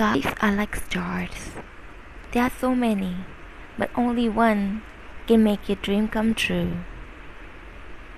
Guys are like stars. There are so many, but only one can make your dream come true.